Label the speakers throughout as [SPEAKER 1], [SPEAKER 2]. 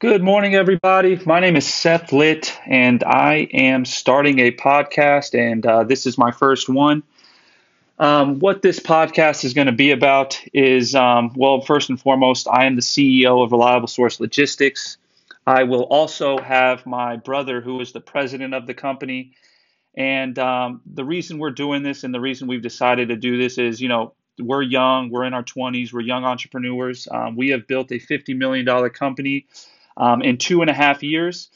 [SPEAKER 1] Good morning, everybody. My name is Seth Litt, and I am starting a podcast, and uh, this is my first one. Um, what this podcast is going to be about is, um, well, first and foremost, I am the CEO of Reliable Source Logistics. I will also have my brother, who is the president of the company. And um, the reason we're doing this and the reason we've decided to do this is, you know, we're young, we're in our 20s, we're young entrepreneurs. Um, we have built a $50 million company um, in two and a half years.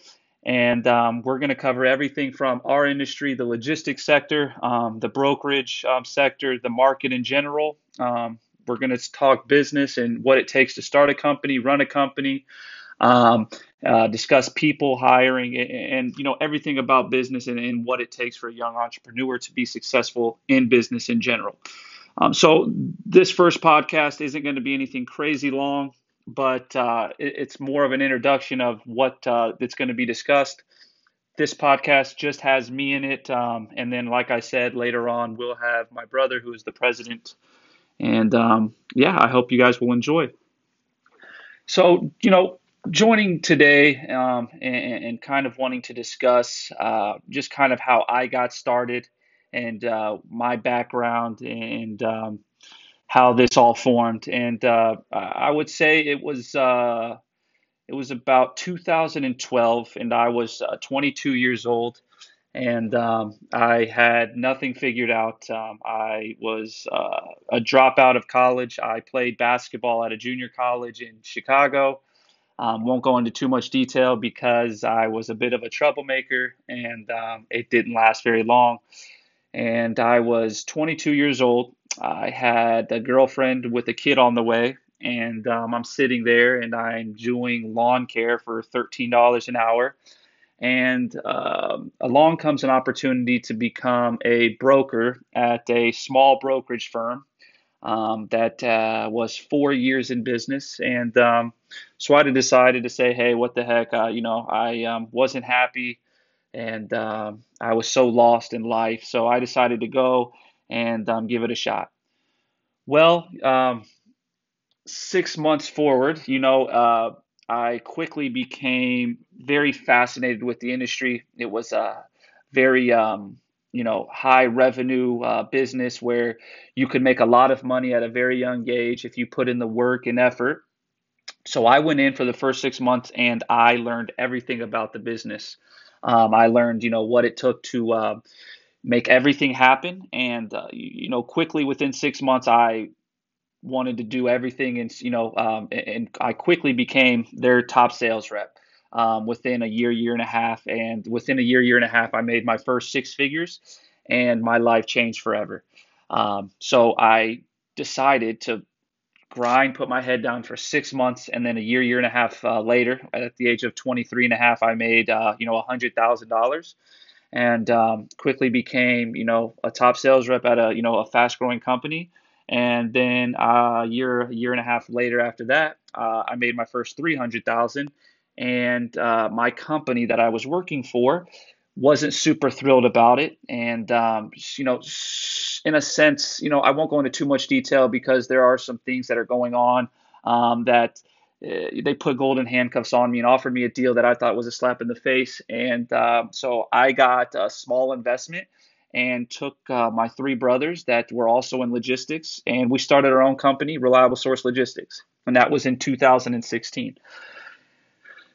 [SPEAKER 1] And um, we're going to cover everything from our industry, the logistics sector, um, the brokerage um, sector, the market in general. Um, we're going to talk business and what it takes to start a company, run a company, um, uh, discuss people hiring, and, and, you know everything about business and, and, what it takes for a young entrepreneur to be successful in business in general. Um, so this first podcast isn't going to be anything crazy long but uh, it, it's more of an introduction of what uh, that's going to be discussed. This podcast just has me in it, um, and then, like I said, later on we'll have my brother, who is the president, and um, yeah, I hope you guys will enjoy. So, you know, joining today um, and, and, kind of wanting to discuss uh, just kind of how I got started and uh, my background and um, how this all formed. And uh, I would say it was uh, it was about 2012, and I was uh, 22 years old, and um, I had nothing figured out. Um, I was uh, a dropout of college. I played basketball at a junior college in Chicago. Um, won't go into too much detail because I was a bit of a troublemaker, and um, it didn't last very long. And I was 22 years old I had a girlfriend with a kid on the way, and um, I'm sitting there and I'm doing lawn care for $13 an hour. And um, along comes an opportunity to become a broker at a small brokerage firm um, that uh, was four years in business. And um, so I decided to say, hey, what the heck? Uh, you know, I um, wasn't happy and I was so lost in life. So I decided to go and um, give it a shot. Well, um, six months forward, you know, uh, I quickly became very fascinated with the industry. It was a very, um, you know, high revenue uh, business where you could make a lot of money at a very young age if you put in the work and effort. So I went in for the first six months and I learned everything about the business. Um, I learned, you know, what it took to uh, make everything happen. And uh, you know, quickly within six months, I wanted to do everything, and you know, um, and I quickly became their top sales rep. Um, within a year, year and a half, and within a year, year and a half, I made my first six figures, and my life changed forever. Um, so I decided to grind, put my head down for six months, and then a year, year and a half uh, later, at the age of 23 and a half, I made uh, you know $100,000 and um, quickly became you know a top sales rep at a you know a fast growing company. And then uh, a year a year and a half later after that uh, i made my first 300000 and uh, my company that i was working for wasn't super thrilled about it. And um, you know in a sense you know i won't go into too much detail because there are some things that are going on um, that they put golden handcuffs on me and offered me a deal that I thought was a slap in the face. And uh, so I got a small investment and took uh, my three brothers that were also in logistics, and we started our own company, Reliable Source Logistics, and that was in 2016.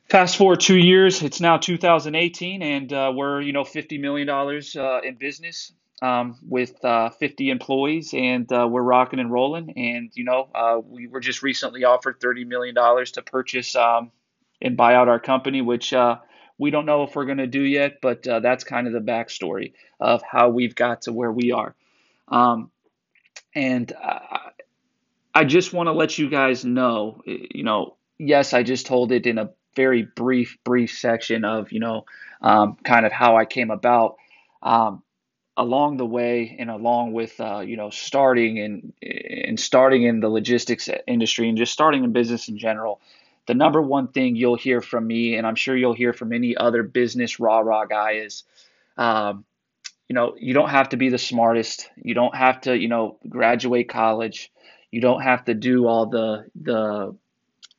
[SPEAKER 1] Fast forward two years, it's now 2018, and uh, we're you know 50 million dollars uh, in business um, with uh, 50 employees, and uh, we're rocking and rolling. And you know, uh, we were just recently offered 30 million dollars to purchase um, and buy out our company, which uh, we don't know if we're going to do yet. But uh, that's kind of the backstory of how we've got to where we are. Um, and I, I just want to let you guys know, you know, yes, I just told it in a very brief, brief section of you know, um, kind of how I came about. Um, along the way and along with uh, you know starting and and starting in the logistics industry and just starting in business in general the number one thing you'll hear from me and i'm sure you'll hear from any other business rah rah guy is um, you know you don't have to be the smartest. You don't have to you know graduate college. You don't have to do all the the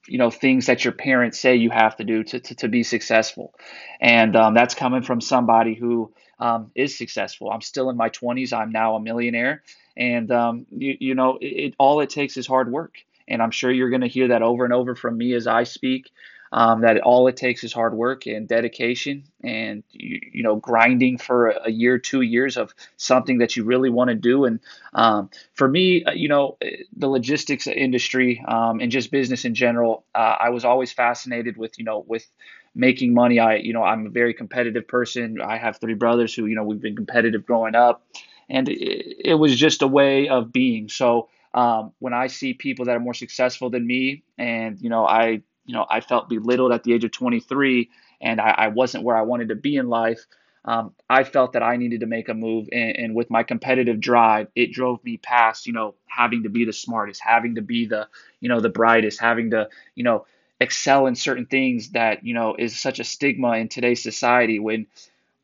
[SPEAKER 1] you know things that your parents say you have to do to, to, to be successful. And um, that's coming from somebody who um, is successful. I'm still in my 20s i'm now a millionaire. And um, you, you know it, it, all it takes is hard work. And i'm sure you're going to hear that over and over from me as i speak um, that all it takes is hard work and dedication and you, you know grinding for a, year two years of something that you really want to do. And um, for me uh, you know the logistics industry um, and just business in general uh, i was always fascinated with you know with making money. I you know i'm a very competitive person. I have three brothers who you know we've been competitive growing up. And it, it was just a way of being. So um, when I see people that are more successful than me, and you know, I you know, I felt belittled at the age of 23 and I, I wasn't where I wanted to be in life. Um, I felt that I needed to make a move, and, and, with my competitive drive, it drove me past, you know, having to be the smartest, having to be the, you know, the brightest, having to, you know, excel in certain things that, you know, is such a stigma in today's society. When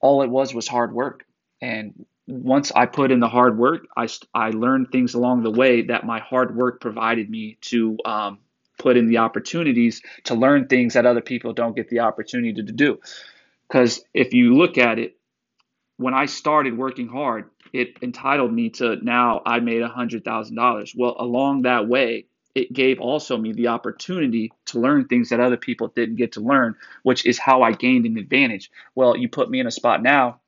[SPEAKER 1] all it was was hard work, and once I put in the hard work, I I learned things along the way that my hard work provided me to um, put in the opportunities to learn things that other people don't get the opportunity to do. Because if you look at it, when I started working hard, it entitled me to now I made a $100,000. Well, along that way, it gave also me the opportunity to learn things that other people didn't get to learn, which is how I gained an advantage. Well, you put me in a spot now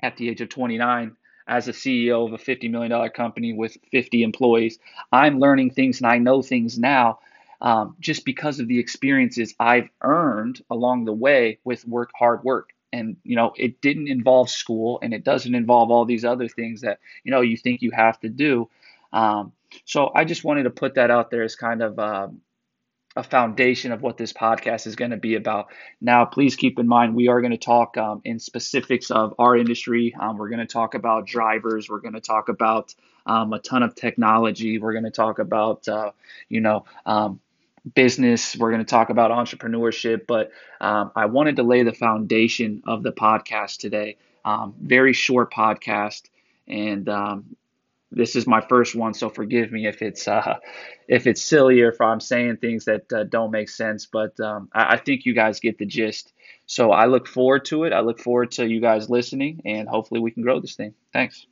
[SPEAKER 1] at the age of 29 as a CEO of a $50 million company with 50 employees. I'm learning things and I know things now um, just because of the experiences I've earned along the way with work, hard work. And you know, it didn't involve school, and it doesn't involve all these other things that you know you think you have to do. Um, so I just wanted to put that out there as kind of um, a foundation of what this podcast is going to be about. Now, please keep in mind we are going to talk um, in specifics of our industry. Um, we're going to talk about drivers. We're going to talk about um, a ton of technology. We're going to talk about uh, you know um, business. We're going to talk about entrepreneurship, but um, I wanted to lay the foundation of the podcast today. Um, very short podcast, and um, this is my first one, so forgive me if it's uh, if it's silly or if I'm saying things that uh, don't make sense. But um, I, I think you guys get the gist. So I look forward to it. I look forward to you guys listening, and hopefully we can grow this thing. Thanks.